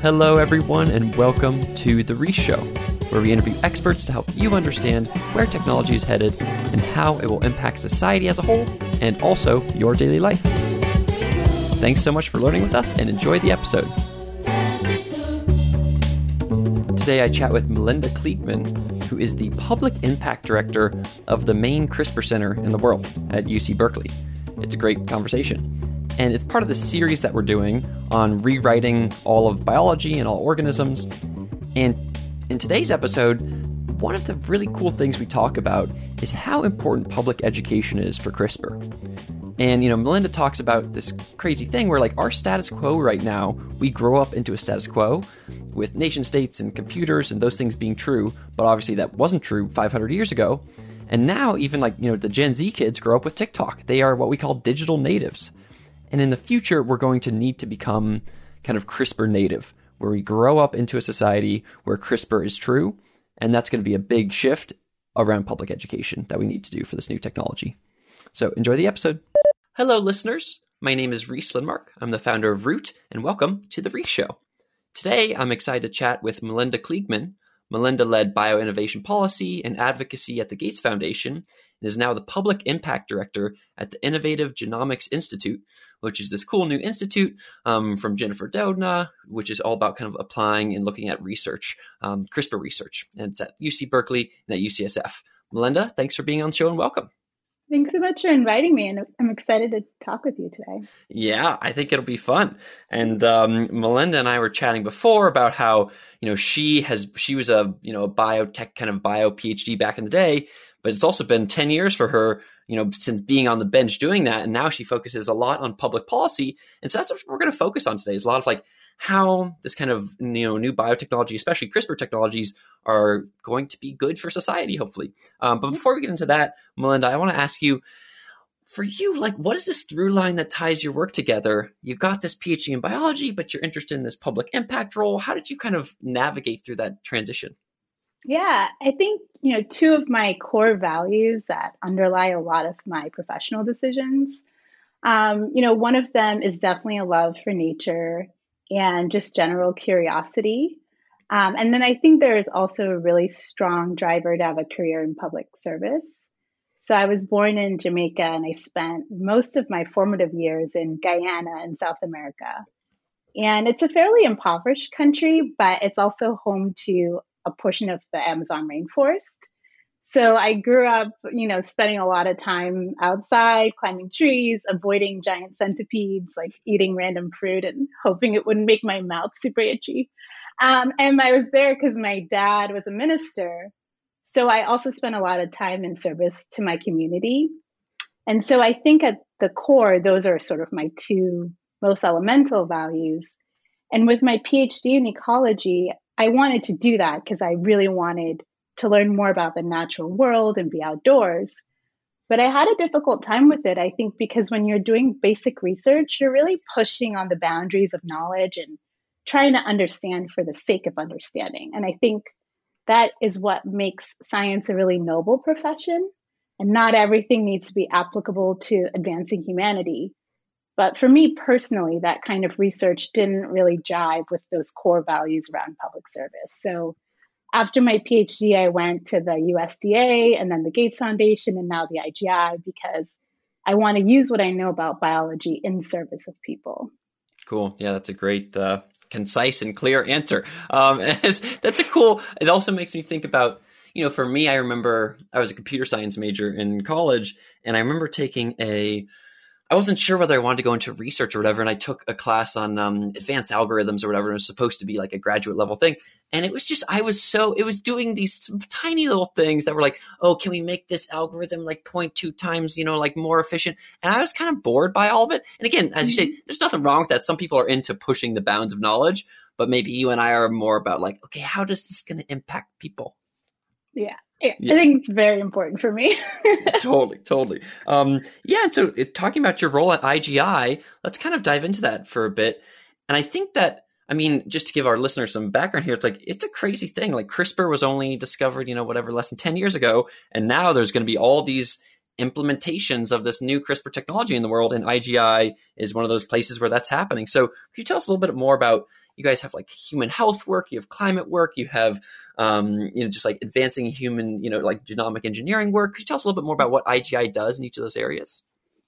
Hello, everyone, and welcome to The Reese Show, where we interview experts to help you understand where technology is headed and how it will impact society as a whole and also your daily life. Thanks so much for learning with us and enjoy the episode. Today, I chat with Melinda Kliegman, who is the Public Impact Director of the main CRISPR Center in the world at UC Berkeley. It's a great conversation and it's part of the series that we're doing on rewriting all of biology and all organisms. And in today's episode, one of the really cool things we talk about is how important public education is for CRISPR. And, you know, Melinda talks about this crazy thing where, like, our status quo right now, we grow up into a status quo with nation states and computers and those things being true, but obviously that wasn't true 500 years ago. And now, even like, you know, the Gen Z kids grow up with TikTok. They are what we call digital natives. And in the future, we're going to need to become kind of CRISPR native, where we grow up into a society where CRISPR is true. And that's going to be a big shift around public education that we need to do for this new technology. So enjoy the episode. Hello, listeners. My name is Reese Lindmark. I'm the founder of Root, and welcome to The Reese Show. Today, I'm excited to chat with Melinda Kliegman. Melinda led bioinnovation policy and advocacy at the Gates Foundation and is now the public impact director at the Innovative Genomics Institute, which is this cool new institute um, from Jennifer Doudna, which is all about kind of applying and looking at research, um, CRISPR research. And it's at UC Berkeley and at UCSF. Melinda, thanks for being on the show and welcome. Thanks so much for inviting me, and I'm excited to talk with you today. Yeah, I think it'll be fun. And um, Melinda and I were chatting before about how you know she has she was a you know a biotech kind of bio PhD back in the day, but it's also been ten years for her you know, since being on the bench doing that. And now she focuses a lot on public policy. And so that's what we're going to focus on today is a lot of like how this kind of, you know, new biotechnology, especially CRISPR technologies are going to be good for society, hopefully. Um, but before we get into that, Melinda, I want to ask you, for you, like, what is this through line that ties your work together? You got this PhD in biology, but you're interested in this public impact role. How did you kind of navigate through that transition? Yeah, I think, you know, two of my core values that underlie a lot of my professional decisions. Um, you know, one of them is definitely a love for nature and just general curiosity. Um, and then I think there is also a really strong driver to have a career in public service. So I was born in Jamaica and I spent most of my formative years in Guyana in South America. And it's a fairly impoverished country, but it's also home to a portion of the Amazon rainforest. So I grew up, you know, spending a lot of time outside, climbing trees, avoiding giant centipedes, like eating random fruit and hoping it wouldn't make my mouth super itchy. Um, and I was there because my dad was a minister. So I also spent a lot of time in service to my community. And so I think at the core, those are sort of my two most elemental values. And with my PhD in ecology, I wanted to do that because I really wanted to learn more about the natural world and be outdoors. But I had a difficult time with it, I think, because when you're doing basic research, you're really pushing on the boundaries of knowledge and trying to understand for the sake of understanding. And I think that is what makes science a really noble profession. And not everything needs to be applicable to advancing humanity. But for me personally, that kind of research didn't really jive with those core values around public service. So after my PhD, I went to the USDA and then the Gates Foundation and now the IGI because I want to use what I know about biology in service of people. Cool. Yeah, that's a great, uh, concise and clear answer. Um, that's a cool. It also makes me think about you know, for me, I remember I was a computer science major in college, and I remember taking a I wasn't sure whether I wanted to go into research or whatever, and I took a class on um, advanced algorithms or whatever. And it was supposed to be like a graduate level thing, and it was just I was so it was doing these tiny little things that were like, oh, can we make this algorithm like 0.2 times, you know, like more efficient? And I was kind of bored by all of it. And again, as you say, mm-hmm. there's nothing wrong with that. Some people are into pushing the bounds of knowledge, but maybe you and I are more about like, okay, how does this going to impact people? Yeah. Yeah, I think it's very important for me. totally, totally. Um, yeah, and so it, talking about your role at IGI, let's kind of dive into that for a bit. And I think that, I mean, just to give our listeners some background here, it's like it's a crazy thing. Like CRISPR was only discovered, you know, whatever, less than ten years ago, and now there's going to be all these implementations of this new CRISPR technology in the world, and IGI is one of those places where that's happening. So, could you tell us a little bit more about you guys have like human health work, you have climate work, you have um, you know just like advancing human you know like genomic engineering work. Could you tell us a little bit more about what IGI does in each of those areas?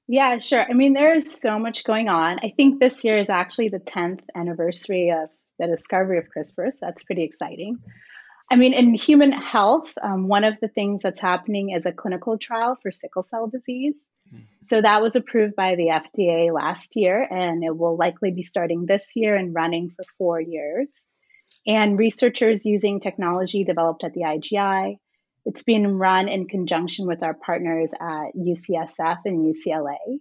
Yeah, sure. I mean, there's so much going on. I think this year is actually the 10th anniversary of the discovery of CRISPR, so that's pretty exciting. I mean, in human health, um, one of the things that's happening is a clinical trial for sickle cell disease. Mm. So that was approved by the FDA last year, and it will likely be starting this year and running for four years. And researchers using technology developed at the IGI, it's being run in conjunction with our partners at UCSF and UCLA.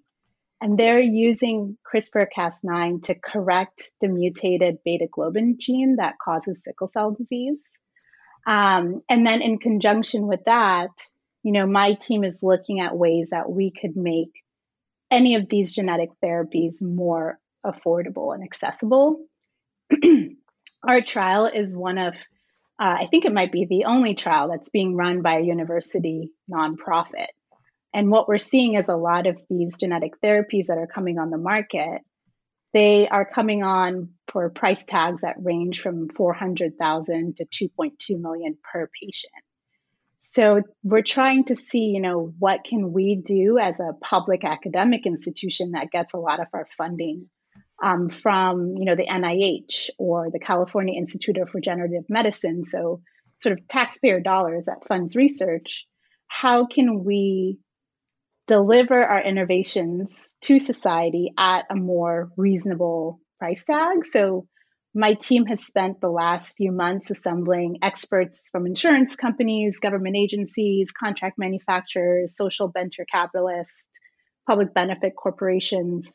And they're using CRISPR Cas9 to correct the mutated beta globin gene that causes sickle cell disease. Um, and then in conjunction with that, you know, my team is looking at ways that we could make any of these genetic therapies more affordable and accessible. Our trial is one of, uh, I think it might be the only trial that's being run by a university nonprofit. And what we're seeing is a lot of these genetic therapies that are coming on the market they are coming on for price tags that range from 400,000 to 2.2 million per patient. So we're trying to see, you know, what can we do as a public academic institution that gets a lot of our funding um, from, you know, the NIH or the California Institute of Regenerative Medicine. So sort of taxpayer dollars that funds research. How can we deliver our innovations to society at a more reasonable price tag. So my team has spent the last few months assembling experts from insurance companies, government agencies, contract manufacturers, social venture capitalists, public benefit corporations.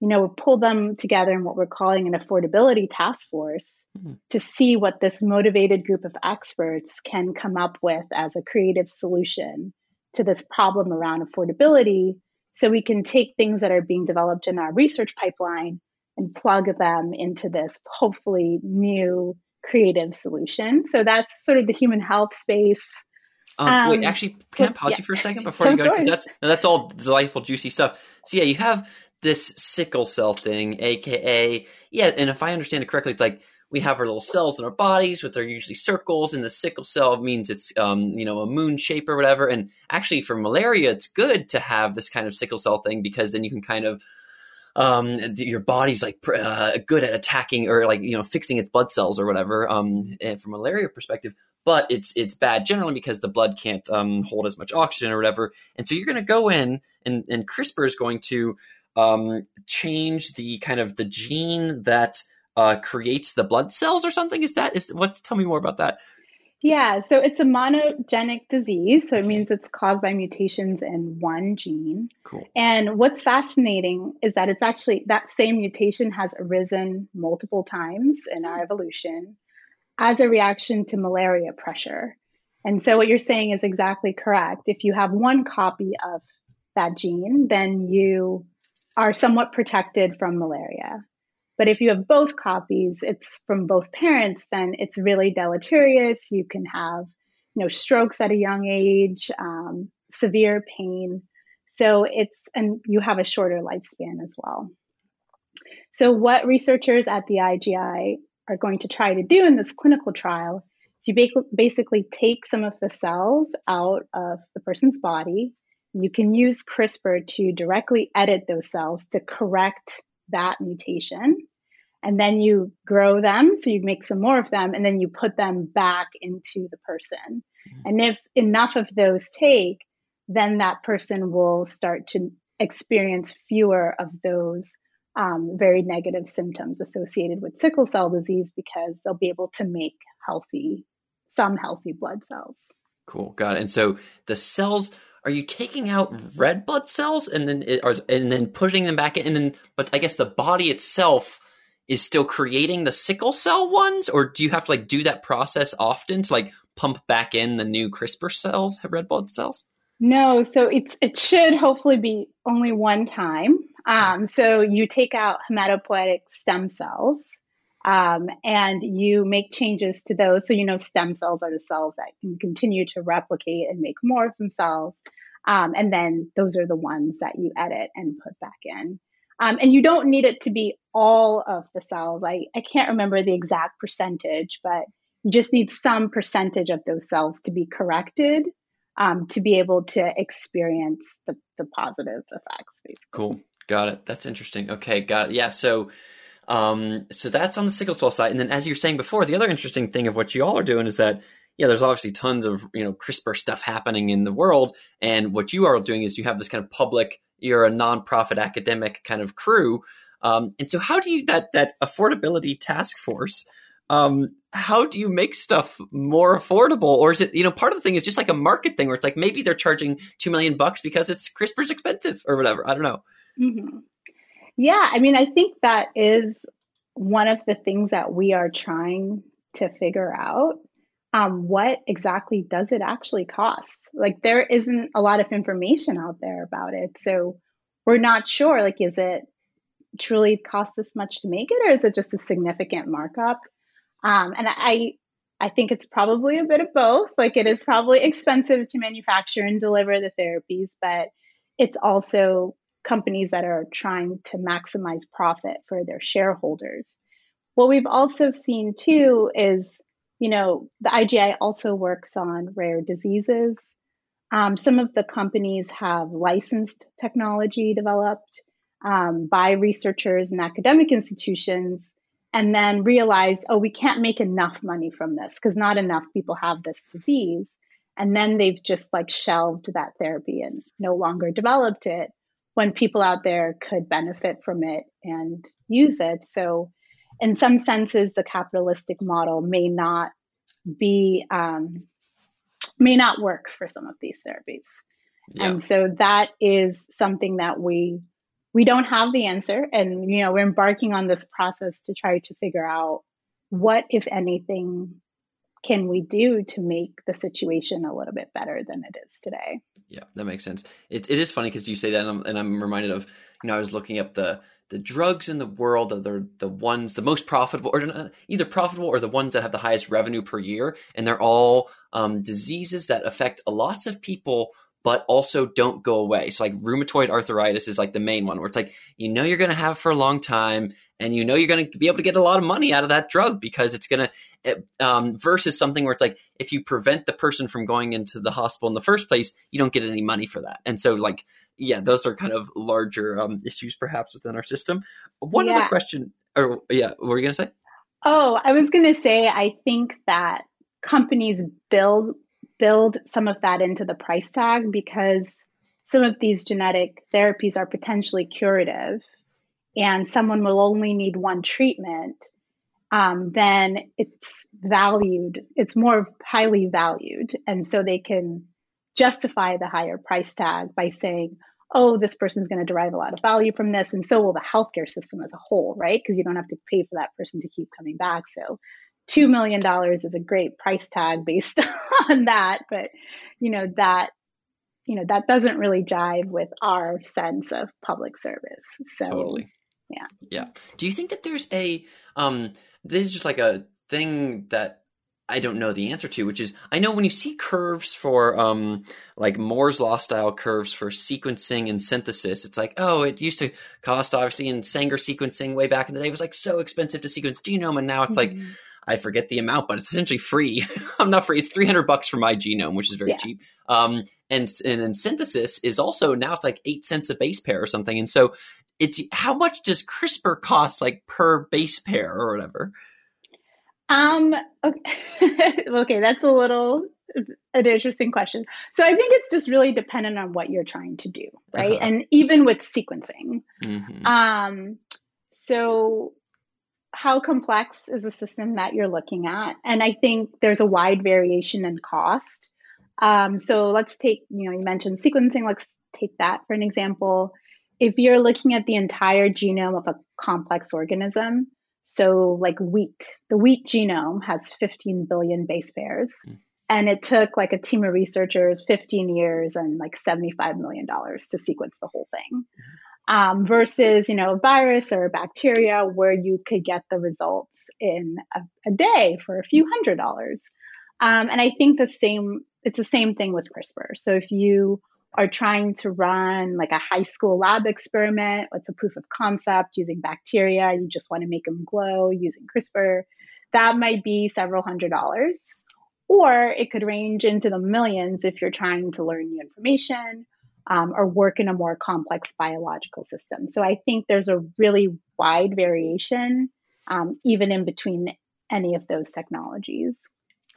You know, we pull them together in what we're calling an affordability task force mm-hmm. to see what this motivated group of experts can come up with as a creative solution to this problem around affordability so we can take things that are being developed in our research pipeline and plug them into this hopefully new creative solution. So that's sort of the human health space. Um, um, wait, actually, can I pause yeah. you for a second before you go? Because that's that's all delightful, juicy stuff. So yeah, you have this sickle cell thing, aka yeah, and if I understand it correctly, it's like we have our little cells in our bodies, which are usually circles, and the sickle cell means it's um, you know a moon shape or whatever. And actually, for malaria, it's good to have this kind of sickle cell thing because then you can kind of um, your body's like uh, good at attacking or like you know fixing its blood cells or whatever. Um, from malaria perspective, but it's it's bad generally because the blood can't um, hold as much oxygen or whatever. And so you're going to go in and and CRISPR is going to um, change the kind of the gene that uh, creates the blood cells or something? Is that is what's tell me more about that? Yeah, so it's a monogenic disease, so it means it's caused by mutations in one gene. Cool. And what's fascinating is that it's actually that same mutation has arisen multiple times in our evolution as a reaction to malaria pressure. And so what you're saying is exactly correct. If you have one copy of that gene, then you are somewhat protected from malaria. But if you have both copies, it's from both parents, then it's really deleterious. You can have, you know, strokes at a young age, um, severe pain. So it's, and you have a shorter lifespan as well. So what researchers at the IGI are going to try to do in this clinical trial is you basically take some of the cells out of the person's body. You can use CRISPR to directly edit those cells to correct that mutation. And then you grow them so you make some more of them and then you put them back into the person. Mm-hmm. and if enough of those take then that person will start to experience fewer of those um, very negative symptoms associated with sickle cell disease because they'll be able to make healthy some healthy blood cells. Cool. Got it. And so the cells are you taking out red blood cells and then it, or, and then putting them back in and then but i guess the body itself is still creating the sickle cell ones, or do you have to like do that process often to like pump back in the new CRISPR cells, have red blood cells? No, so it's it should hopefully be only one time. Um, so you take out hematopoietic stem cells, um, and you make changes to those. So you know stem cells are the cells that can continue to replicate and make more of themselves, um, and then those are the ones that you edit and put back in. Um, and you don't need it to be all of the cells. I, I can't remember the exact percentage, but you just need some percentage of those cells to be corrected um, to be able to experience the, the positive effects. Basically. Cool. Got it. That's interesting. Okay. Got it. Yeah. So, um, so that's on the sickle cell side. And then as you were saying before, the other interesting thing of what you all are doing is that yeah, there's obviously tons of you know CRISPR stuff happening in the world, and what you are doing is you have this kind of public, you're a nonprofit academic kind of crew, um, and so how do you that that affordability task force? Um, how do you make stuff more affordable, or is it you know part of the thing is just like a market thing where it's like maybe they're charging two million bucks because it's CRISPR's expensive or whatever. I don't know. Mm-hmm. Yeah, I mean, I think that is one of the things that we are trying to figure out um, what exactly does it actually cost? Like, there isn't a lot of information out there about it. So, we're not sure. Like, is it truly cost this much to make it, or is it just a significant markup? Um, and I, I think it's probably a bit of both. Like, it is probably expensive to manufacture and deliver the therapies, but it's also companies that are trying to maximize profit for their shareholders. What we've also seen too is you know, the IGI also works on rare diseases. Um, some of the companies have licensed technology developed um, by researchers and academic institutions, and then realize, oh, we can't make enough money from this because not enough people have this disease. And then they've just like shelved that therapy and no longer developed it when people out there could benefit from it and use it. So in some senses, the capitalistic model may not be um, may not work for some of these therapies. Yeah. And so that is something that we we don't have the answer and you know we're embarking on this process to try to figure out what if anything can we do to make the situation a little bit better than it is today yeah that makes sense. It, it is funny because you say that and I'm, and I'm reminded of you know i was looking up the the drugs in the world that are the ones the most profitable or either profitable or the ones that have the highest revenue per year and they're all um, diseases that affect lots of people but also don't go away. So like rheumatoid arthritis is like the main one where it's like you know you're going to have for a long time and you know you're going to be able to get a lot of money out of that drug because it's going to um, versus something where it's like if you prevent the person from going into the hospital in the first place you don't get any money for that and so like yeah, those are kind of larger um, issues perhaps within our system. One yeah. other question, or yeah, what were you going to say? Oh, I was going to say, I think that companies build build some of that into the price tag because some of these genetic therapies are potentially curative, and someone will only need one treatment. Um, then it's valued. It's more highly valued, and so they can justify the higher price tag by saying, oh, this person's going to derive a lot of value from this. And so will the healthcare system as a whole, right? Because you don't have to pay for that person to keep coming back. So $2 million is a great price tag based on that. But, you know, that, you know, that doesn't really jive with our sense of public service. So, totally. Yeah. Yeah. Do you think that there's a, um, this is just like a thing that I don't know the answer to, which is I know when you see curves for um like Moore's law style curves for sequencing and synthesis, it's like, oh, it used to cost obviously in Sanger sequencing way back in the day it was like so expensive to sequence genome, and now it's mm-hmm. like I forget the amount, but it's essentially free. I'm not free. It's 300 bucks for my genome, which is very yeah. cheap. Um, and, and then synthesis is also now it's like eight cents a base pair or something. And so it's how much does CRISPR cost like per base pair or whatever? Um, okay. okay, that's a little an interesting question. So I think it's just really dependent on what you're trying to do, right? Uh-huh. And even with sequencing. Mm-hmm. Um, so how complex is the system that you're looking at? And I think there's a wide variation in cost. Um, so let's take, you know, you mentioned sequencing. Let's take that for an example. If you're looking at the entire genome of a complex organism, so, like wheat, the wheat genome has 15 billion base pairs. Mm. And it took like a team of researchers 15 years and like $75 million to sequence the whole thing. Mm. Um, versus, you know, a virus or a bacteria where you could get the results in a, a day for a few hundred dollars. Um, and I think the same, it's the same thing with CRISPR. So if you are trying to run like a high school lab experiment. What's a proof of concept using bacteria? You just want to make them glow using CRISPR. That might be several hundred dollars. Or it could range into the millions if you're trying to learn new information um, or work in a more complex biological system. So I think there's a really wide variation, um, even in between any of those technologies.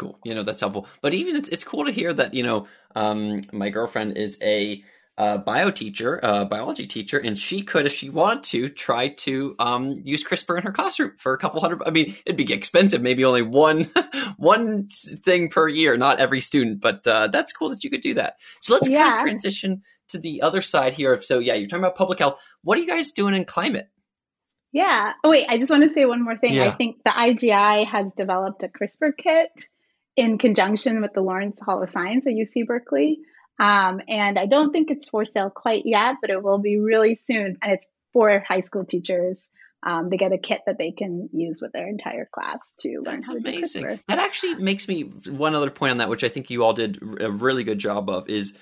Cool. You know, that's helpful. But even it's, it's cool to hear that, you know, um, my girlfriend is a uh, bio teacher, a biology teacher, and she could, if she wanted to, try to um, use CRISPR in her classroom for a couple hundred. I mean, it'd be expensive, maybe only one one thing per year, not every student, but uh, that's cool that you could do that. So let's yeah. kind of transition to the other side here. So yeah, you're talking about public health. What are you guys doing in climate? Yeah. Oh wait, I just want to say one more thing. Yeah. I think the IGI has developed a CRISPR kit in conjunction with the Lawrence Hall of Science at UC Berkeley. Um, and I don't think it's for sale quite yet, but it will be really soon. And it's for high school teachers. Um, they get a kit that they can use with their entire class to learn That's how to amazing. That actually makes me one other point on that, which I think you all did a really good job of, is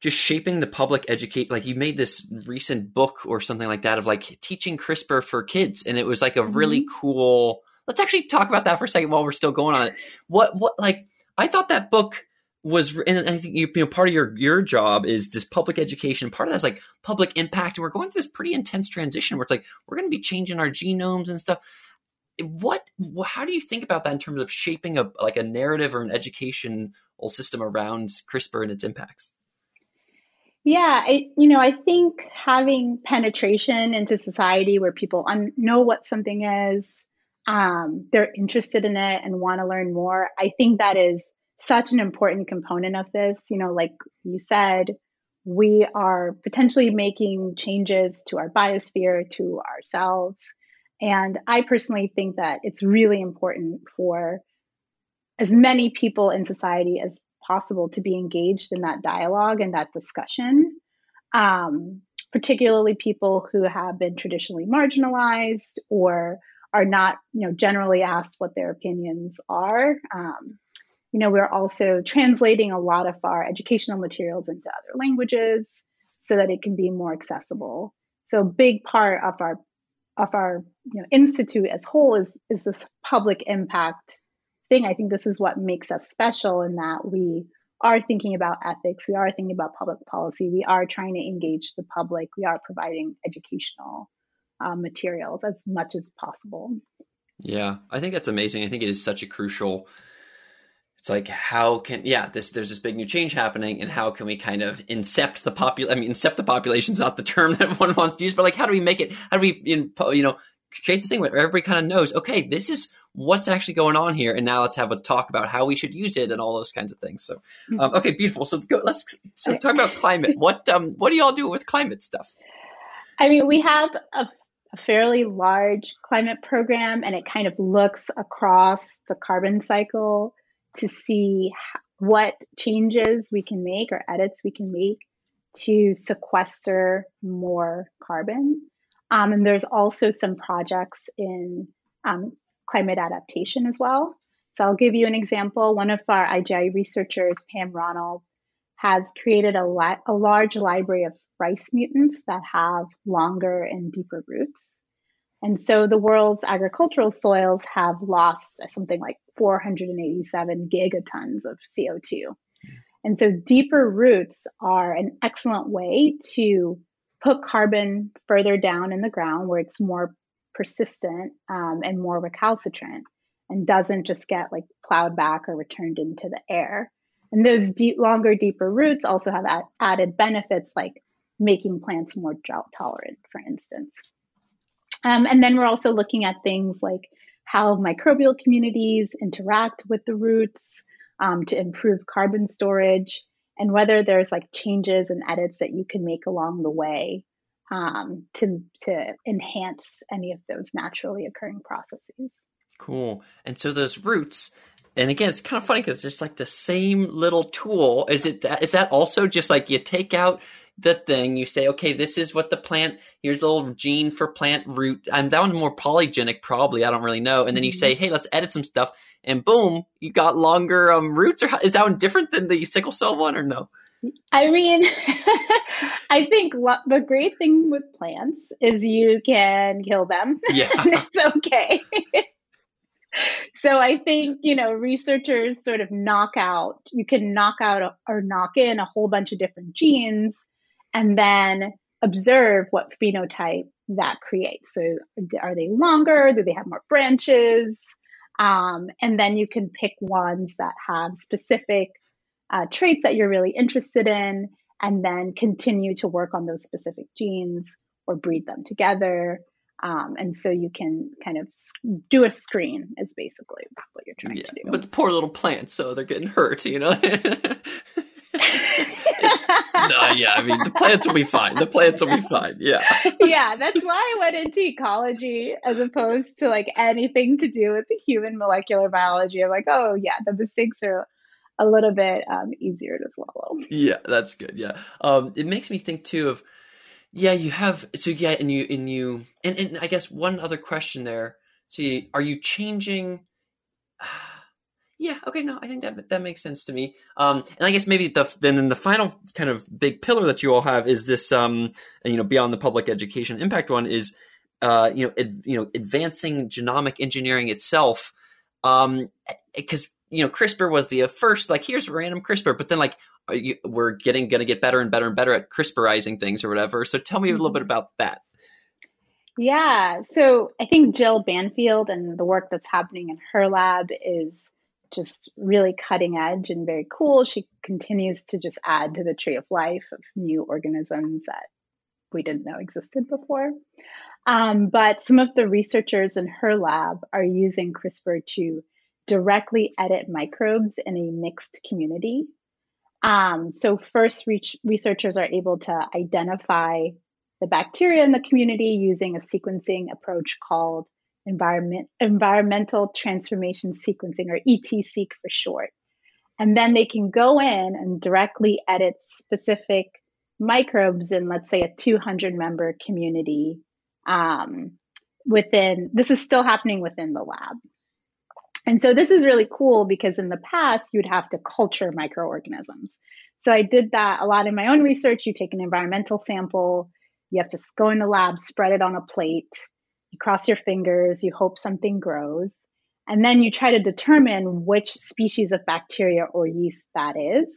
just shaping the public educate like you made this recent book or something like that of like teaching CRISPR for kids and it was like a mm-hmm. really cool let's actually talk about that for a second while we're still going on it. What what like I thought that book was and I think you, you know part of your your job is just public education. Part of that's like public impact, and we're going through this pretty intense transition where it's like we're going to be changing our genomes and stuff. What how do you think about that in terms of shaping a like a narrative or an educational system around CRISPR and its impacts? Yeah, I, you know, I think having penetration into society where people un- know what something is, um, they're interested in it and want to learn more. I think that is such an important component of this. You know, like you said, we are potentially making changes to our biosphere, to ourselves. And I personally think that it's really important for as many people in society as possible to be engaged in that dialogue and that discussion, um, particularly people who have been traditionally marginalized or are not, you know, generally asked what their opinions are. Um, you know, we're also translating a lot of our educational materials into other languages so that it can be more accessible. So, a big part of our of our you know, institute as whole is is this public impact thing. I think this is what makes us special in that we are thinking about ethics, we are thinking about public policy, we are trying to engage the public, we are providing educational uh, materials as much as possible. Yeah, I think that's amazing. I think it is such a crucial. It's like how can yeah this there's this big new change happening and how can we kind of incept the popul I mean incept the population is not the term that one wants to use but like how do we make it how do we you know create this thing where everybody kind of knows okay this is what's actually going on here and now let's have a talk about how we should use it and all those kinds of things so um, mm-hmm. okay beautiful so go, let's so talk about climate what um what do y'all do with climate stuff I mean we have a a fairly large climate program and it kind of looks across the carbon cycle to see what changes we can make or edits we can make to sequester more carbon. Um, and there's also some projects in um, climate adaptation as well. So I'll give you an example. One of our IGI researchers, Pam Ronald, has created a, a large library of rice mutants that have longer and deeper roots. And so the world's agricultural soils have lost something like 487 gigatons of CO2. And so deeper roots are an excellent way to put carbon further down in the ground where it's more persistent um, and more recalcitrant and doesn't just get like plowed back or returned into the air. And those deep, longer, deeper roots also have added benefits like making plants more drought tolerant, for instance. Um, and then we're also looking at things like how microbial communities interact with the roots um, to improve carbon storage and whether there's like changes and edits that you can make along the way um, to, to enhance any of those naturally occurring processes. Cool. And so those roots, and again, it's kind of funny because it's just like the same little tool. Is it is that also just like you take out the thing. You say, okay, this is what the plant. Here's a little gene for plant root. And that one's more polygenic, probably. I don't really know. And then you say, mm-hmm. hey, let's edit some stuff, and boom, you got longer um, roots. Or is that one different than the sickle cell one, or no? I mean, I think lo- the great thing with plants is you can kill them. Yeah. it's okay. so I think, you know, researchers sort of knock out, you can knock out or knock in a whole bunch of different genes and then observe what phenotype that creates. So are they longer? Do they have more branches? Um, and then you can pick ones that have specific uh, traits that you're really interested in, and then continue to work on those specific genes or breed them together. Um, and so you can kind of do a screen is basically what you're trying yeah, to do. But poor little plants, so they're getting hurt, you know. no, yeah, I mean the plants will be fine. The plants will be fine. Yeah. yeah, that's why I went into ecology as opposed to like anything to do with the human molecular biology. I'm like, oh yeah, the mistakes are a little bit um, easier to swallow. Yeah, that's good. Yeah, um, it makes me think too of yeah, you have so yeah, and you and you and, and I guess one other question there. See, are you changing? Yeah. Okay. No, I think that that makes sense to me. Um, and I guess maybe the then the final kind of big pillar that you all have is this. Um, you know, beyond the public education impact one is, uh, you know, ad, you know, advancing genomic engineering itself. Um, because you know, CRISPR was the first. Like, here's random CRISPR, but then like you, we're getting going to get better and better and better at CRISPRizing things or whatever. So tell me a little bit mm-hmm. about that. Yeah. So I think Jill Banfield and the work that's happening in her lab is just really cutting edge and very cool. She continues to just add to the tree of life of new organisms that we didn't know existed before. Um, but some of the researchers in her lab are using CRISPR to directly edit microbes in a mixed community. Um, so, first, re- researchers are able to identify the bacteria in the community using a sequencing approach called environment, environmental transformation sequencing, or ETSeq for short. And then they can go in and directly edit specific microbes in, let's say, a 200 member community um, within, this is still happening within the lab. And so this is really cool because in the past, you'd have to culture microorganisms. So I did that a lot in my own research. You take an environmental sample, you have to go in the lab, spread it on a plate, you cross your fingers, you hope something grows, and then you try to determine which species of bacteria or yeast that is.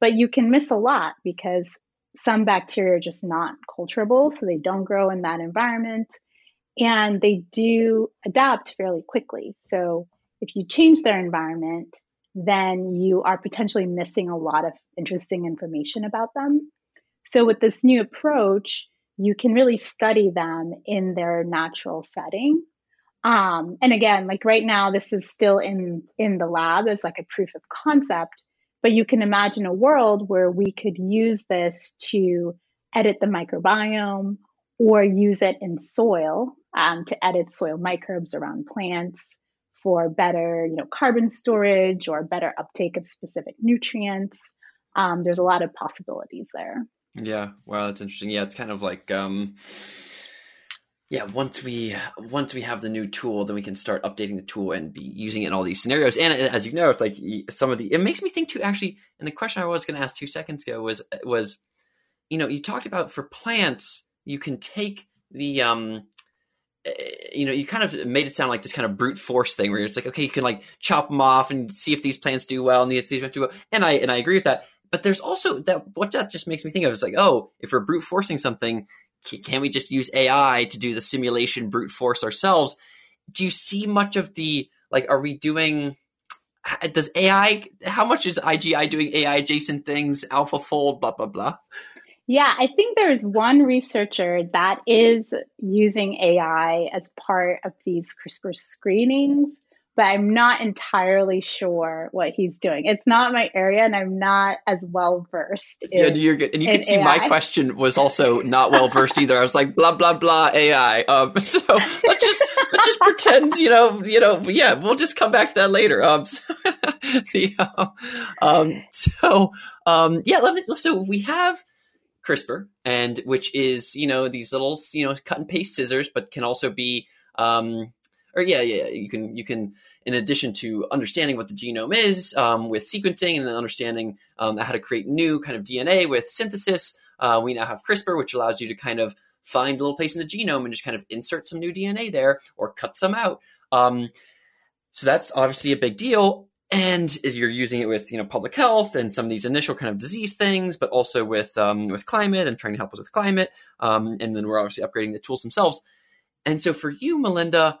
But you can miss a lot because some bacteria are just not culturable, so they don't grow in that environment. And they do adapt fairly quickly. So if you change their environment, then you are potentially missing a lot of interesting information about them. So, with this new approach, you can really study them in their natural setting. Um, and again, like right now, this is still in in the lab as like a proof of concept. But you can imagine a world where we could use this to edit the microbiome or use it in soil um, to edit soil microbes around plants for better, you know, carbon storage or better uptake of specific nutrients. Um, there's a lot of possibilities there. Yeah, well, that's interesting. Yeah, it's kind of like um yeah, once we once we have the new tool, then we can start updating the tool and be using it in all these scenarios. And as you know, it's like some of the it makes me think too actually, and the question I was going to ask 2 seconds ago was was you know, you talked about for plants, you can take the um eh, you know, you kind of made it sound like this kind of brute force thing where it's like, okay, you can like chop them off and see if these plants do well and these these do well. And I and I agree with that. But there's also that what that just makes me think of is like, oh, if we're brute forcing something, can't we just use AI to do the simulation brute force ourselves? Do you see much of the like? Are we doing? Does AI? How much is IGI doing AI adjacent things? AlphaFold, blah blah blah. Yeah, I think there's one researcher that is using AI as part of these CRISPR screenings but I'm not entirely sure what he's doing. It's not my area, and I'm not as well versed. Yeah, you're good. And you can see AI. my question was also not well versed either. I was like blah blah blah AI. Um, so let's just let's just pretend, you know, you know, yeah, we'll just come back to that later. Um, so, the, um, so um, yeah, let me. So we have. CRISPR, and which is you know these little you know cut and paste scissors, but can also be um, or yeah, yeah, you can you can in addition to understanding what the genome is um, with sequencing and understanding um, how to create new kind of DNA with synthesis, uh, we now have CRISPR, which allows you to kind of find a little place in the genome and just kind of insert some new DNA there or cut some out. Um, so that's obviously a big deal. And you're using it with you know public health and some of these initial kind of disease things, but also with um, with climate and trying to help us with climate. Um, and then we're obviously upgrading the tools themselves. And so for you, Melinda,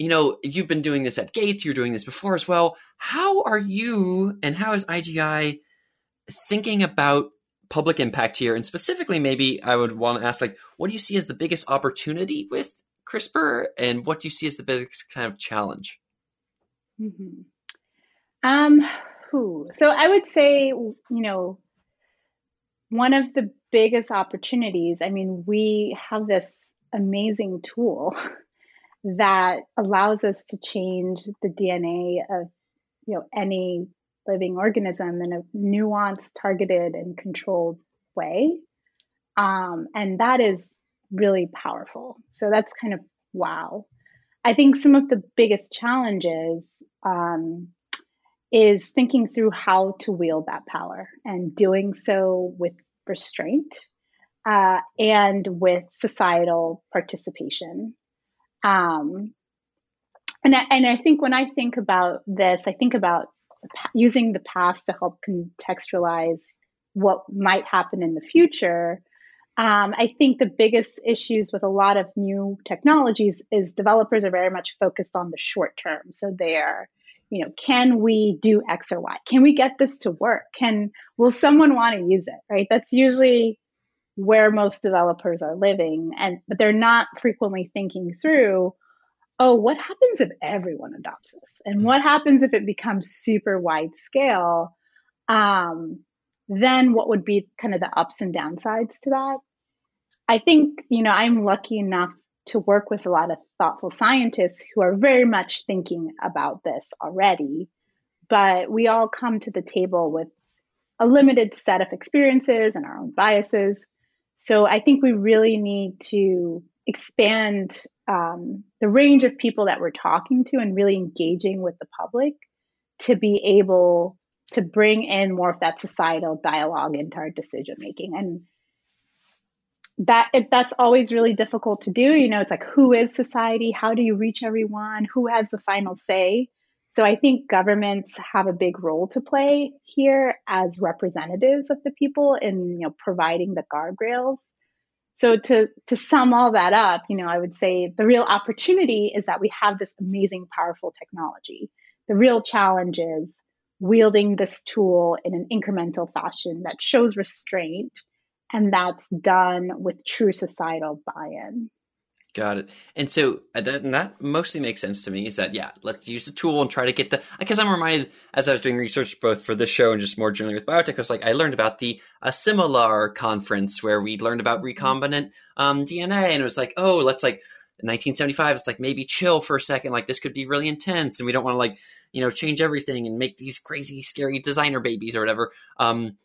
you know, you've been doing this at Gates, you're doing this before as well. How are you and how is IGI thinking about public impact here? And specifically, maybe I would want to ask, like, what do you see as the biggest opportunity with CRISPR and what do you see as the biggest kind of challenge? Mm-hmm. Um? So I would say, you know, one of the biggest opportunities, I mean, we have this amazing tool that allows us to change the DNA of you know any living organism in a nuanced, targeted, and controlled way. Um, and that is really powerful. So that's kind of wow. I think some of the biggest challenges um, is thinking through how to wield that power and doing so with restraint uh, and with societal participation. Um, and I, and I think when I think about this, I think about using the past to help contextualize what might happen in the future. Um, I think the biggest issues with a lot of new technologies is developers are very much focused on the short term. So they're, you know, can we do X or Y? Can we get this to work? Can will someone want to use it? Right? That's usually where most developers are living and but they're not frequently thinking through oh what happens if everyone adopts this? And mm-hmm. what happens if it becomes super wide scale? Um, then what would be kind of the ups and downsides to that? I think you know i'm lucky enough to work with a lot of thoughtful scientists who are very much thinking about this already but we all come to the table with a limited set of experiences and our own biases so I think we really need to expand um, the range of people that we're talking to and really engaging with the public to be able to bring in more of that societal dialogue into our decision making and that it, that's always really difficult to do. You know it's like who is society? How do you reach everyone? Who has the final say so I think governments have a big role to play here as representatives of the people in you know providing the guardrails. So to to sum all that up, you know, I would say the real opportunity is that we have this amazing powerful technology. The real challenge is wielding this tool in an incremental fashion that shows restraint and that's done with true societal buy-in. Got it. And so uh, that, and that mostly makes sense to me is that, yeah, let's use the tool and try to get the, because I'm reminded as I was doing research both for this show and just more generally with biotech, I was like, I learned about the Asilomar conference where we learned about mm-hmm. recombinant um, DNA. And it was like, oh, let's like, 1975, it's like maybe chill for a second. Like this could be really intense and we don't want to like, you know, change everything and make these crazy, scary designer babies or whatever. Um,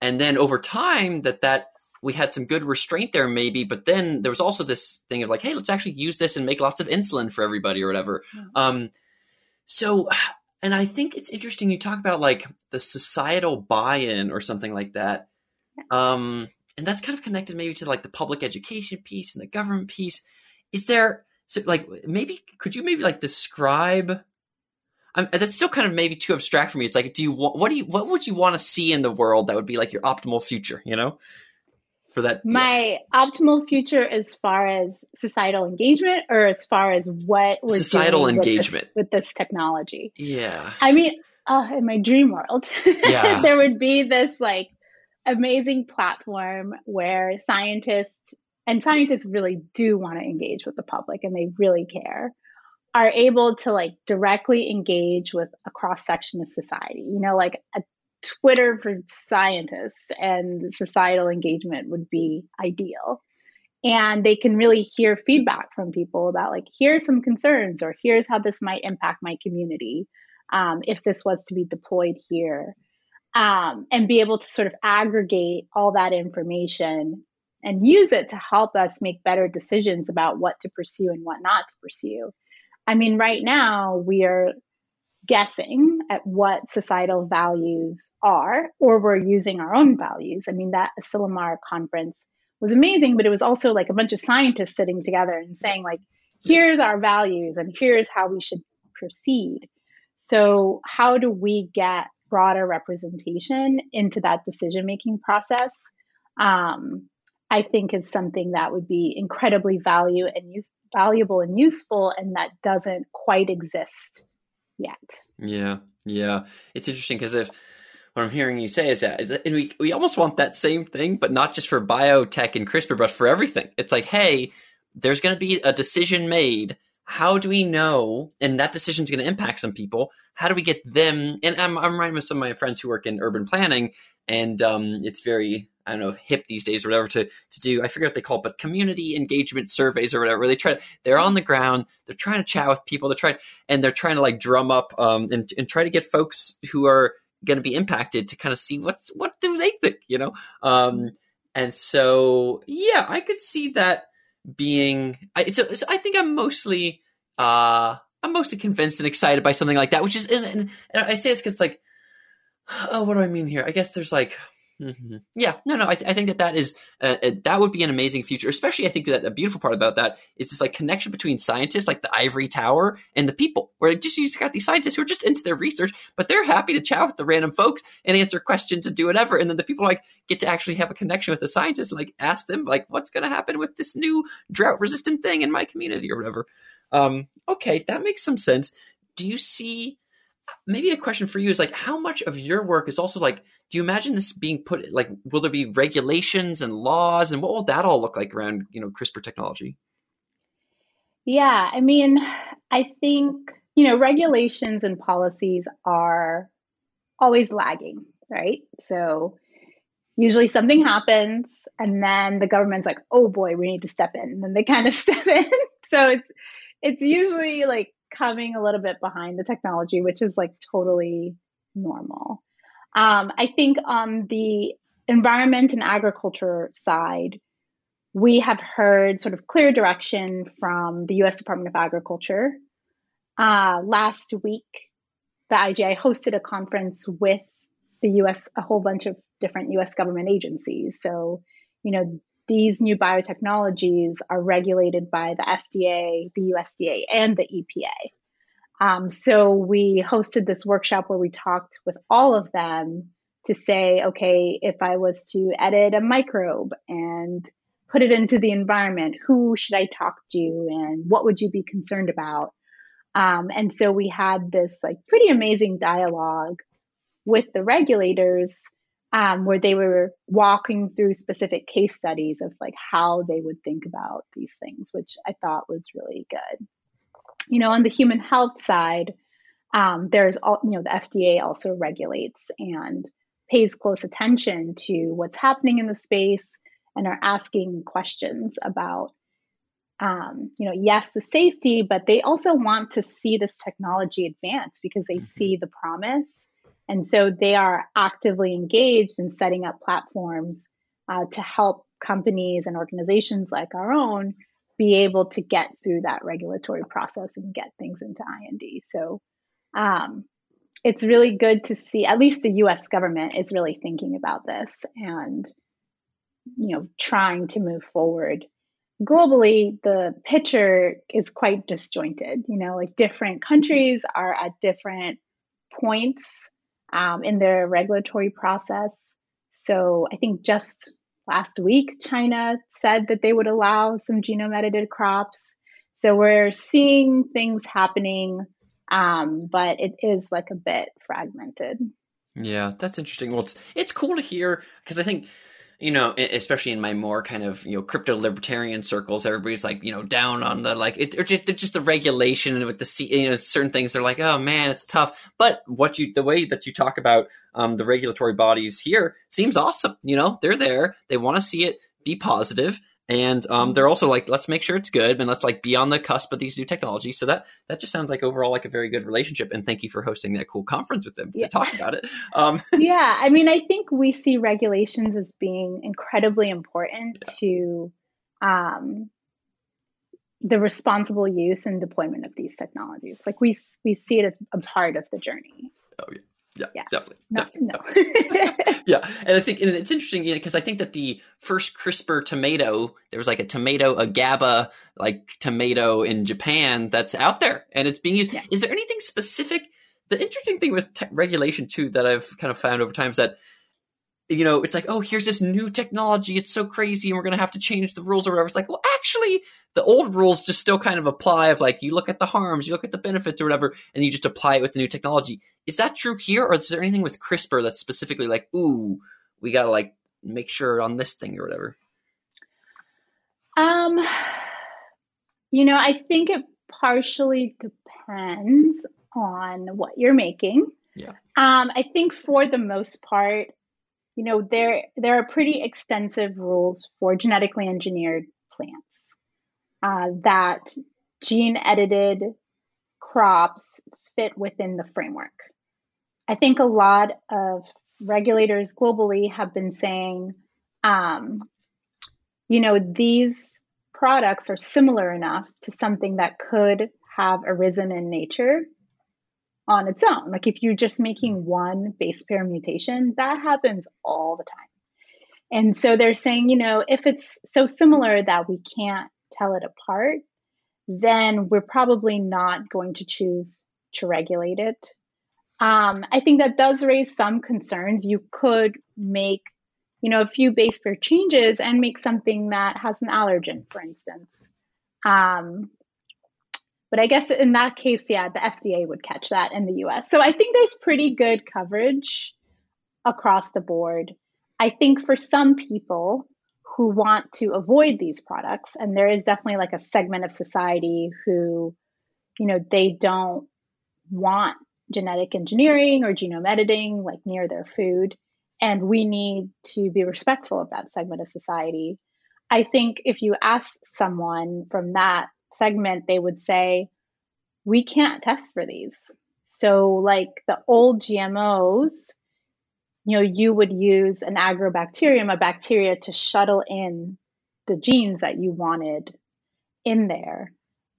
and then over time that that we had some good restraint there maybe but then there was also this thing of like hey let's actually use this and make lots of insulin for everybody or whatever mm-hmm. um so and i think it's interesting you talk about like the societal buy-in or something like that um and that's kind of connected maybe to like the public education piece and the government piece is there so like maybe could you maybe like describe I'm, that's still kind of maybe too abstract for me. It's like, do you what do you what would you want to see in the world that would be like your optimal future? You know? For that? My yeah. optimal future as far as societal engagement or as far as what we're societal engagement with this, with this, technology. Yeah. I mean, uh, in my dream world, yeah. there would be this like amazing platform where scientists and scientists really do want to engage with the public and they really care are able to like directly engage with a cross section of society you know like a Twitter for scientists and societal engagement would be ideal. And they can really hear feedback from people about, like, here's some concerns, or here's how this might impact my community um, if this was to be deployed here. Um, and be able to sort of aggregate all that information and use it to help us make better decisions about what to pursue and what not to pursue. I mean, right now we are guessing at what societal values are, or we're using our own values. I mean, that Asilomar conference was amazing, but it was also like a bunch of scientists sitting together and saying, like, here's our values and here's how we should proceed. So, how do we get broader representation into that decision making process? Um, I think is something that would be incredibly value and use, valuable and useful, and that doesn't quite exist yet. Yeah, yeah, it's interesting because if what I'm hearing you say is that is that we we almost want that same thing, but not just for biotech and CRISPR, but for everything. It's like, hey, there's going to be a decision made. How do we know? And that decision is going to impact some people. How do we get them? And I'm, I'm reminded of some of my friends who work in urban planning, and um, it's very I don't know hip these days or whatever to to do. I forget what they call it, but community engagement surveys or whatever. They try. They're on the ground. They're trying to chat with people. They're trying and they're trying to like drum up um, and and try to get folks who are going to be impacted to kind of see what's what do they think, you know. Um, and so yeah, I could see that being. I, so, so I think I'm mostly. Uh, I'm mostly convinced and excited by something like that, which is, and, and, and I say this because like, oh, what do I mean here? I guess there's like Mm-hmm. Yeah, no, no. I, th- I, think that that is uh, uh, that would be an amazing future. Especially, I think that a beautiful part about that is this like connection between scientists, like the ivory tower, and the people. Where like, just you just got these scientists who are just into their research, but they're happy to chat with the random folks and answer questions and do whatever. And then the people like get to actually have a connection with the scientists and like ask them like, what's going to happen with this new drought resistant thing in my community or whatever. Um, okay, that makes some sense. Do you see? Maybe a question for you is like, how much of your work is also like do you imagine this being put like will there be regulations and laws and what will that all look like around you know CRISPR technology? Yeah, I mean, I think you know regulations and policies are always lagging, right? So usually something happens and then the government's like, "Oh boy, we need to step in." And then they kind of step in. so it's it's usually like coming a little bit behind the technology, which is like totally normal. Um, I think on the environment and agriculture side, we have heard sort of clear direction from the US Department of Agriculture. Uh, last week, the IGI hosted a conference with the US, a whole bunch of different US government agencies. So, you know, these new biotechnologies are regulated by the FDA, the USDA, and the EPA. Um, so we hosted this workshop where we talked with all of them to say, okay, if I was to edit a microbe and put it into the environment, who should I talk to and what would you be concerned about? Um, and so we had this like pretty amazing dialogue with the regulators um, where they were walking through specific case studies of like how they would think about these things, which I thought was really good you know, on the human health side, um, there's all, you know, the FDA also regulates and pays close attention to what's happening in the space and are asking questions about, um, you know, yes, the safety, but they also want to see this technology advance because they mm-hmm. see the promise. And so they are actively engaged in setting up platforms uh, to help companies and organizations like our own be able to get through that regulatory process and get things into IND. So um, it's really good to see at least the US government is really thinking about this and you know trying to move forward. Globally, the picture is quite disjointed. You know, like different countries are at different points um, in their regulatory process. So I think just last week, China said that they would allow some genome edited crops. So we're seeing things happening, um, but it is like a bit fragmented. Yeah, that's interesting. Well, it's it's cool to hear because I think you know, especially in my more kind of you know crypto libertarian circles, everybody's like you know down on the like it, or just, just the regulation with the you know certain things. They're like, oh man, it's tough. But what you the way that you talk about um, the regulatory bodies here seems awesome. You know, they're there. They want to see it be positive and um, they're also like let's make sure it's good and let's like be on the cusp of these new technologies so that that just sounds like overall like a very good relationship and thank you for hosting that cool conference with them yeah. to talk about it um, yeah i mean i think we see regulations as being incredibly important yeah. to um, the responsible use and deployment of these technologies. Like we we see it as a part of the journey. Oh yeah. Yeah, yeah, definitely. No, definitely. no. yeah, and I think and it's interesting because you know, I think that the first CRISPR tomato, there was like a tomato, a GABA like tomato in Japan that's out there and it's being used. Yeah. Is there anything specific? The interesting thing with te- regulation too that I've kind of found over time is that you know, it's like, oh, here's this new technology. It's so crazy, and we're going to have to change the rules or whatever. It's like, well, actually, the old rules just still kind of apply. Of like, you look at the harms, you look at the benefits or whatever, and you just apply it with the new technology. Is that true here, or is there anything with CRISPR that's specifically like, ooh, we got to like make sure on this thing or whatever? Um, you know, I think it partially depends on what you're making. Yeah. Um, I think for the most part, you know, there there are pretty extensive rules for genetically engineered plants uh, that gene edited crops fit within the framework. I think a lot of regulators globally have been saying, um, you know, these products are similar enough to something that could have arisen in nature on its own. Like if you're just making one base pair mutation, that happens all the time. And so they're saying, you know, if it's so similar that we can't tell it apart, then we're probably not going to choose to regulate it. Um, I think that does raise some concerns. You could make, you know, a few base pair changes and make something that has an allergen, for instance. Um, but I guess in that case, yeah, the FDA would catch that in the US. So I think there's pretty good coverage across the board. I think for some people who want to avoid these products, and there is definitely like a segment of society who, you know, they don't want genetic engineering or genome editing like near their food. And we need to be respectful of that segment of society. I think if you ask someone from that segment, they would say, we can't test for these. So, like the old GMOs, you know, you would use an agrobacterium, a bacteria, to shuttle in the genes that you wanted in there.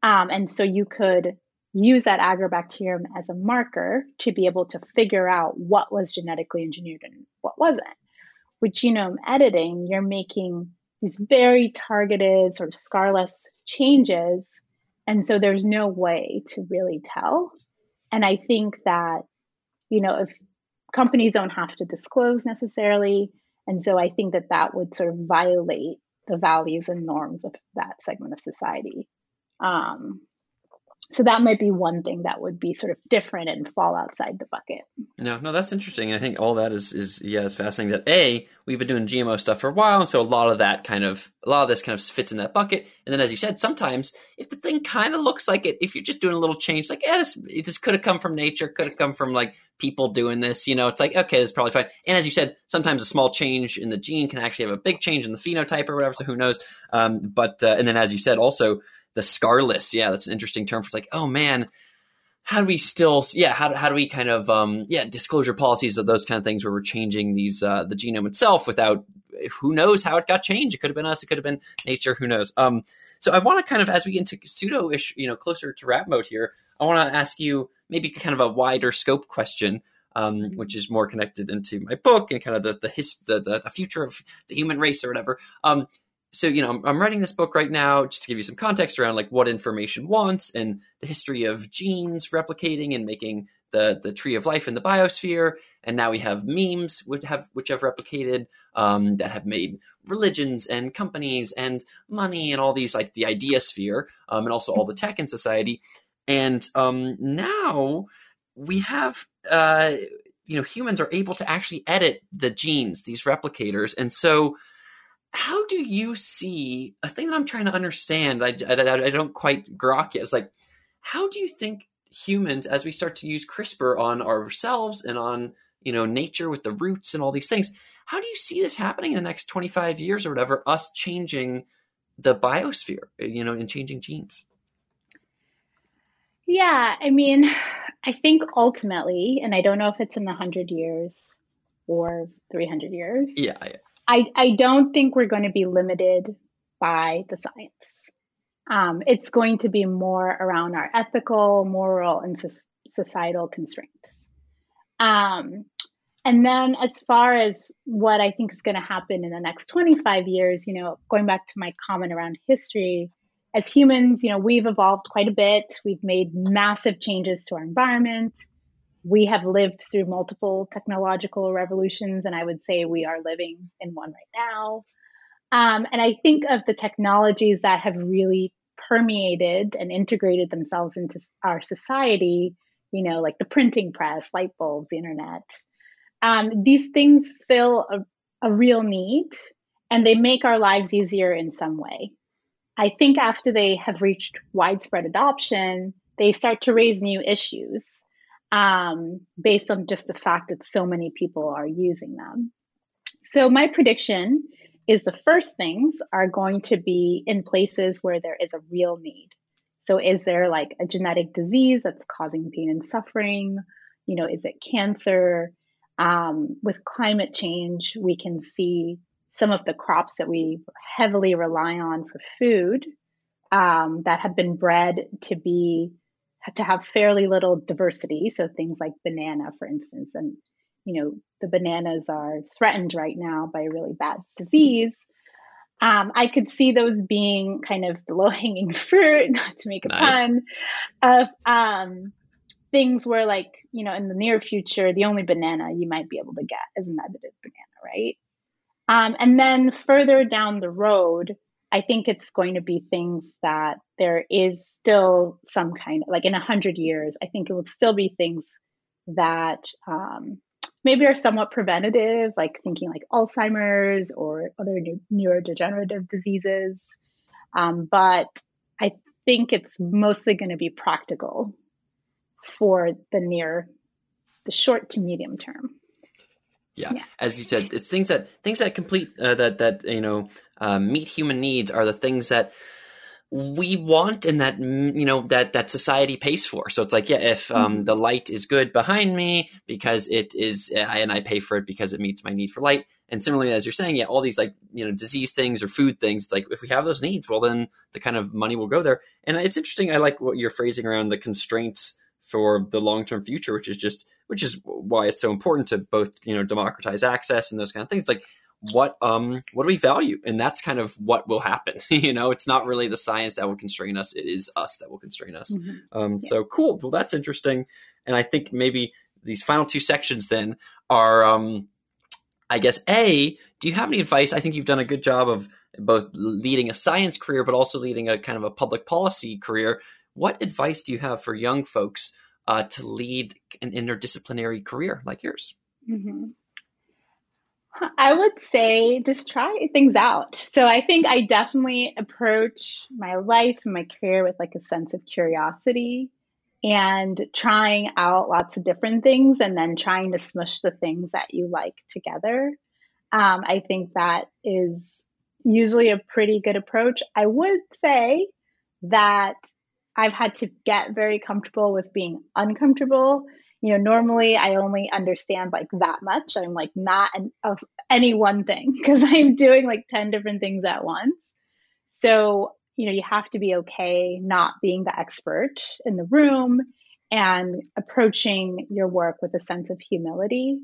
Um, and so you could use that agrobacterium as a marker to be able to figure out what was genetically engineered and what wasn't. With genome editing, you're making these very targeted, sort of scarless changes and so there's no way to really tell. And I think that, you know, if companies don't have to disclose necessarily, and so I think that that would sort of violate the values and norms of that segment of society. Um, so that might be one thing that would be sort of different and fall outside the bucket. No, no, that's interesting. I think all that is is yeah, is fascinating. That a we've been doing GMO stuff for a while, and so a lot of that kind of a lot of this kind of fits in that bucket. And then, as you said, sometimes if the thing kind of looks like it, if you're just doing a little change, like yeah, this this could have come from nature, could have come from like people doing this. You know, it's like okay, this is probably fine. And as you said, sometimes a small change in the gene can actually have a big change in the phenotype or whatever. So who knows? Um, but uh, and then, as you said, also the scarless. Yeah, that's an interesting term for it's like, oh man, how do we still yeah how, how do we kind of um, yeah disclosure policies of those kind of things where we're changing these uh, the genome itself without who knows how it got changed? It could have been us it could have been nature who knows? Um, so i want to kind of as we get into pseudo-ish you know closer to wrap mode here i want to ask you maybe kind of a wider scope question um, which is more connected into my book and kind of the the, his, the, the future of the human race or whatever. Um, so you know I'm, I'm, writing this book right now just to give you some context around like what information wants and the history of genes replicating and making the the tree of life in the biosphere. And now we have memes which have which have replicated um, that have made religions and companies and money and all these like the idea sphere um, and also all the tech in society. And um, now we have uh, you know humans are able to actually edit the genes these replicators. And so how do you see a thing that I'm trying to understand? I, I, I don't quite grok it. It's like, how do you think humans, as we start to use CRISPR on ourselves and on you know nature with the roots and all these things, how do you see this happening in the next 25 years or whatever? Us changing the biosphere, you know, and changing genes. Yeah, I mean, I think ultimately, and I don't know if it's in the hundred years or 300 years. Yeah, yeah. I, I don't think we're going to be limited by the science. Um, it's going to be more around our ethical, moral, and so- societal constraints. Um, and then, as far as what I think is going to happen in the next 25 years, you know, going back to my comment around history, as humans, you know, we've evolved quite a bit. We've made massive changes to our environment. We have lived through multiple technological revolutions, and I would say we are living in one right now. Um, and I think of the technologies that have really permeated and integrated themselves into our society, you know, like the printing press, light bulbs, internet. Um, these things fill a, a real need and they make our lives easier in some way. I think after they have reached widespread adoption, they start to raise new issues um, based on just the fact that so many people are using them. So, my prediction is the first things are going to be in places where there is a real need. So, is there like a genetic disease that's causing pain and suffering? You know, is it cancer? Um, with climate change, we can see some of the crops that we heavily rely on for food um, that have been bred to be to have fairly little diversity. So things like banana, for instance, and you know the bananas are threatened right now by a really bad disease. Um, I could see those being kind of the low hanging fruit, not to make a nice. pun, of um, things where, like, you know, in the near future, the only banana you might be able to get is an edited banana, right? Um, and then further down the road, I think it's going to be things that there is still some kind of like in a hundred years, I think it will still be things that um, maybe are somewhat preventative, like thinking like Alzheimer's or other neurodegenerative diseases. Um, but I think it's mostly going to be practical for the near, the short to medium term. Yeah. yeah. as you said, it's things that things that complete uh, that that you know uh, meet human needs are the things that we want and that you know that that society pays for. So it's like yeah, if um, mm-hmm. the light is good behind me because it is, and I pay for it because it meets my need for light. And similarly, as you're saying, yeah, all these like you know disease things or food things. It's like if we have those needs, well then the kind of money will go there. And it's interesting. I like what you're phrasing around the constraints for the long term future, which is just which is why it's so important to both you know democratize access and those kind of things. like what um what do we value, and that's kind of what will happen. you know, it's not really the science that will constrain us; it is us that will constrain us. Mm-hmm. Um, yeah. So cool. Well, that's interesting, and I think maybe these final two sections then are um I guess a do you have any advice? I think you've done a good job of both leading a science career, but also leading a kind of a public policy career. What advice do you have for young folks uh, to lead an interdisciplinary career like yours? Mm-hmm. I would say just try things out. So I think I definitely approach my life and my career with like a sense of curiosity and trying out lots of different things and then trying to smush the things that you like together. Um, I think that is usually a pretty good approach. I would say that I've had to get very comfortable with being uncomfortable. You know, normally I only understand like that much. I'm like not an, of any one thing because I'm doing like 10 different things at once. So, you know, you have to be okay not being the expert in the room and approaching your work with a sense of humility.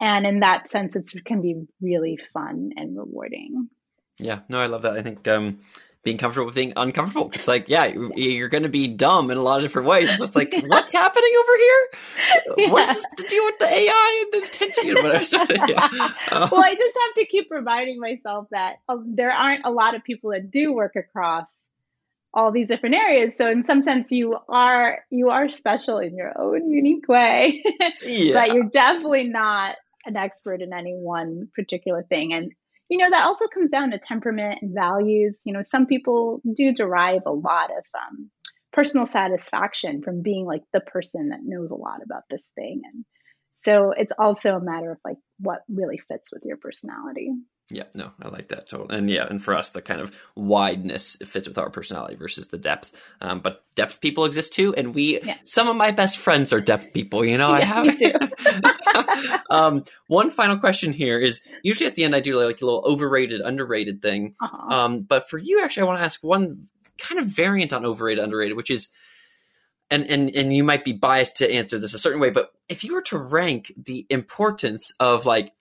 And in that sense, it can be really fun and rewarding. Yeah, no, I love that. I think um, being comfortable with being uncomfortable. It's like, yeah, you're going to be dumb in a lot of different ways. So it's like, yeah. what's happening over here? Yeah. What's this to do with the AI and the attention and whatever? So, yeah. um, well, I just have to keep reminding myself that um, there aren't a lot of people that do work across all these different areas. So in some sense, you are you are special in your own unique way, yeah. but you're definitely not an expert in any one particular thing. And you know, that also comes down to temperament and values. You know, some people do derive a lot of um, personal satisfaction from being like the person that knows a lot about this thing. And so it's also a matter of like what really fits with your personality. Yeah, no, I like that totally. And yeah, and for us, the kind of wideness fits with our personality versus the depth. Um, but depth people exist too, and we yeah. some of my best friends are depth people. You know, I have. um, one final question here is usually at the end I do like a little overrated, underrated thing. Uh-huh. Um, but for you, actually, I want to ask one kind of variant on overrated, underrated, which is, and and and you might be biased to answer this a certain way, but if you were to rank the importance of like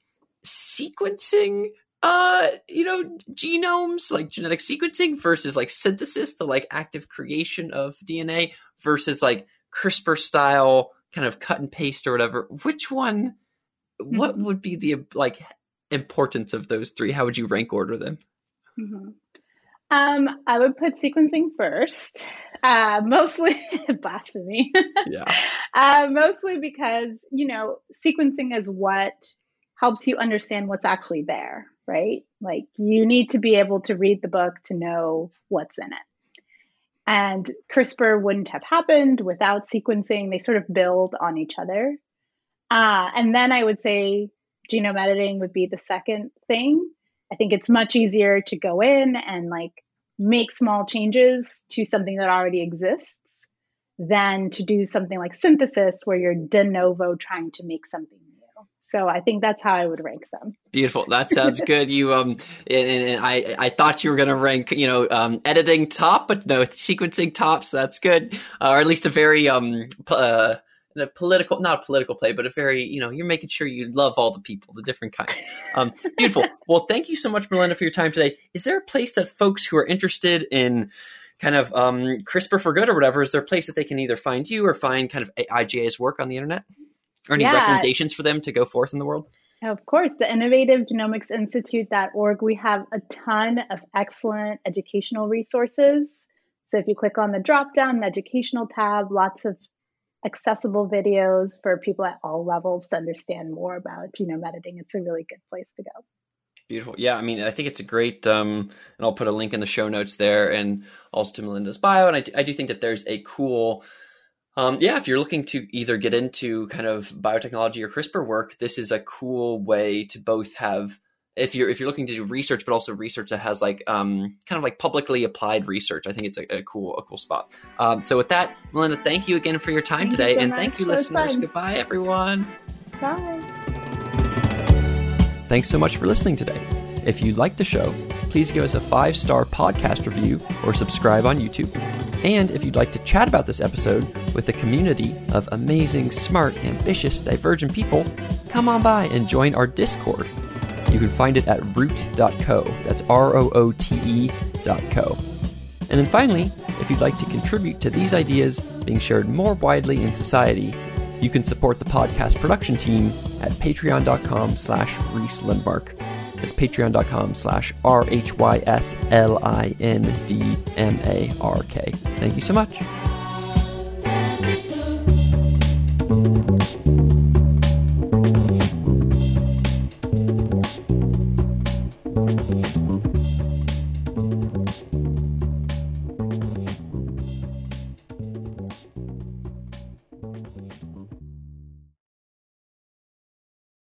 sequencing uh you know genomes like genetic sequencing versus like synthesis the like active creation of dna versus like crispr style kind of cut and paste or whatever which one what Mhm. would be the like importance of those three how would you rank order them Mhm. Um, I would put sequencing first, uh, mostly blasphemy. yeah uh, mostly because you know sequencing is what helps you understand what's actually there, right? Like you need to be able to read the book to know what's in it. And CRISPR wouldn't have happened without sequencing. They sort of build on each other. Uh, and then I would say genome editing would be the second thing. I think it's much easier to go in and like make small changes to something that already exists than to do something like synthesis where you're de novo trying to make something new. So I think that's how I would rank them. Beautiful. That sounds good. You um, and, and I I thought you were going to rank you know um editing top, but no sequencing top. So that's good, uh, or at least a very um uh the political not a political play, but a very you know you're making sure you love all the people, the different kinds. Um, beautiful. well, thank you so much, Melinda, for your time today. Is there a place that folks who are interested in kind of um CRISPR for good or whatever is there a place that they can either find you or find kind of IGI's work on the internet? Or any Yeah. recommendations for them to go forth in the world? Of course, the Innovative Genomics Institute.org, we have a ton of excellent educational resources. So if you click on the drop down, the educational tab, lots of accessible videos for people at all levels to understand more about genome editing. It's a really good place to go. Beautiful. Yeah, I mean, I think it's a great, um, and I'll put a link in the show notes there, and also to Melinda's bio. And I I do think that there's a cool, um, yeah, if you're looking to either get into kind of biotechnology or CRISPR work, this is a cool way to both have. If you're if you're looking to do research, but also research that has like um, kind of like publicly applied research, I think it's a, a cool a cool spot. Um, so with that, Melinda, thank you again for your time Thank you today, so and much. thank you, was listeners. fun. Goodbye, everyone. Bye. Thanks so much for listening today. If you like the show, please give us a five star podcast review or subscribe on YouTube. And if you'd like to chat about this episode with a community of amazing, smart, ambitious, divergent people, come on by and join our Discord. You can find it at roote.co. That's R O O T E dot co. And then finally, if you'd like to contribute to these ideas being shared more widely in society, you can support the podcast production team at patreon.com slash Rhys Lindmark. That's patreon.com slash R-H-Y-S-L-I-N-D-M-A-R-K. Thank you so much.